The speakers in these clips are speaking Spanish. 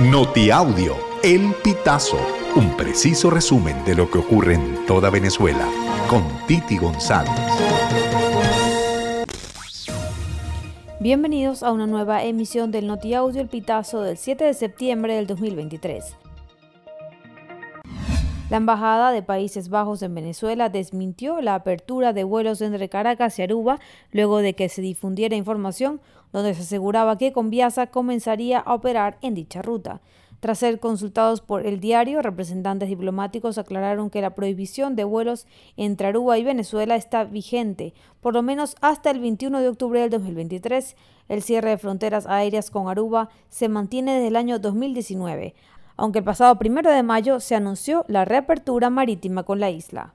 Notiaudio, El Pitazo, un preciso resumen de lo que ocurre en toda Venezuela, con Titi González. Bienvenidos a una nueva emisión del Notiaudio El Pitazo del 7 de septiembre del 2023. La Embajada de Países Bajos en Venezuela desmintió la apertura de vuelos entre Caracas y Aruba luego de que se difundiera información donde se aseguraba que Conviasa comenzaría a operar en dicha ruta. Tras ser consultados por el diario, representantes diplomáticos aclararon que la prohibición de vuelos entre Aruba y Venezuela está vigente, por lo menos hasta el 21 de octubre del 2023. El cierre de fronteras aéreas con Aruba se mantiene desde el año 2019 aunque el pasado primero de mayo se anunció la reapertura marítima con la isla.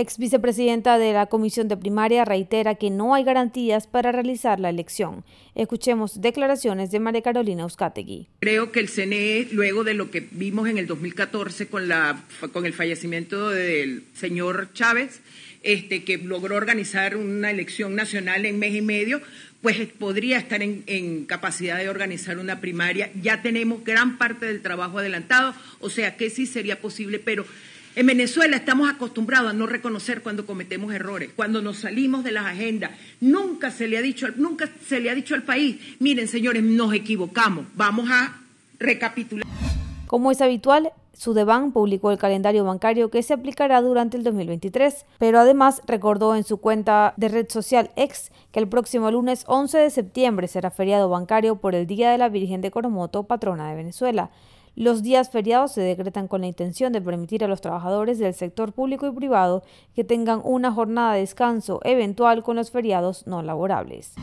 Ex vicepresidenta de la Comisión de Primaria reitera que no hay garantías para realizar la elección. Escuchemos declaraciones de María Carolina Euskategui. Creo que el CNE, luego de lo que vimos en el 2014 con, la, con el fallecimiento del señor Chávez, este, que logró organizar una elección nacional en mes y medio, pues podría estar en, capacidad de organizar una primaria. Ya tenemos gran parte del trabajo adelantado, o sea que sí sería posible, pero en Venezuela estamos acostumbrados a no reconocer cuando cometemos errores, cuando nos salimos de las agendas. Nunca se le ha dicho, nunca se le ha dicho al país, miren señores, nos equivocamos, vamos a recapitular. Como es habitual, Sudeban publicó el calendario bancario que se aplicará durante el 2023, pero además recordó en su cuenta de red social X que el próximo lunes 11 de septiembre será feriado bancario por el Día de la Virgen de Coromoto, patrona de Venezuela. Los días feriados se decretan con la intención de permitir a los trabajadores del sector público y privado que tengan una jornada de descanso eventual con los feriados no laborables.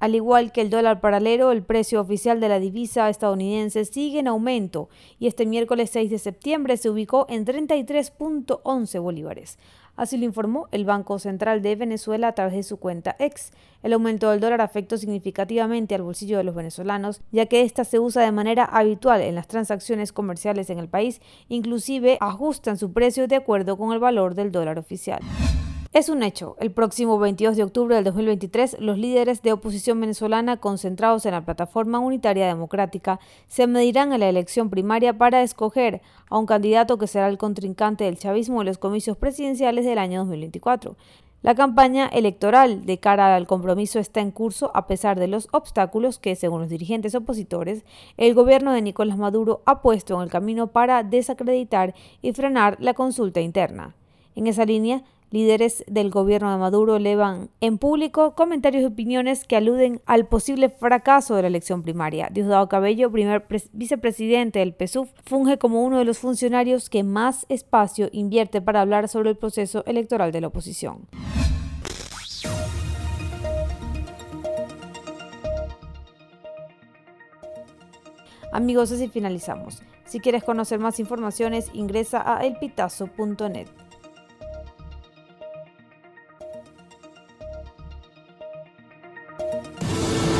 Al igual que el dólar paralelo, el precio oficial de la divisa estadounidense sigue en aumento y este miércoles 6 de septiembre se ubicó en 33.11 bolívares. Así lo informó el Banco Central de Venezuela a través de su cuenta X. El aumento del dólar afectó significativamente al bolsillo de los venezolanos, ya que ésta se usa de manera habitual en las transacciones comerciales en el país, inclusive ajustan su precio de acuerdo con el valor del dólar oficial. Es un hecho. El próximo 22 de octubre del 2023, los líderes de oposición venezolana concentrados en la Plataforma Unitaria Democrática se medirán en la elección primaria para escoger a un candidato que será el contrincante del chavismo en los comicios presidenciales del año 2024. La campaña electoral de cara al compromiso está en curso a pesar de los obstáculos que, según los dirigentes opositores, el gobierno de Nicolás Maduro ha puesto en el camino para desacreditar y frenar la consulta interna. En esa línea, Líderes del gobierno de Maduro elevan en público comentarios y opiniones que aluden al posible fracaso de la elección primaria. Diosdado Cabello, primer vicepresidente del PSUV, funge como uno de los funcionarios que más espacio invierte para hablar sobre el proceso electoral de la oposición. Amigos, así finalizamos. Si quieres conocer más informaciones, ingresa a elpitazo.net.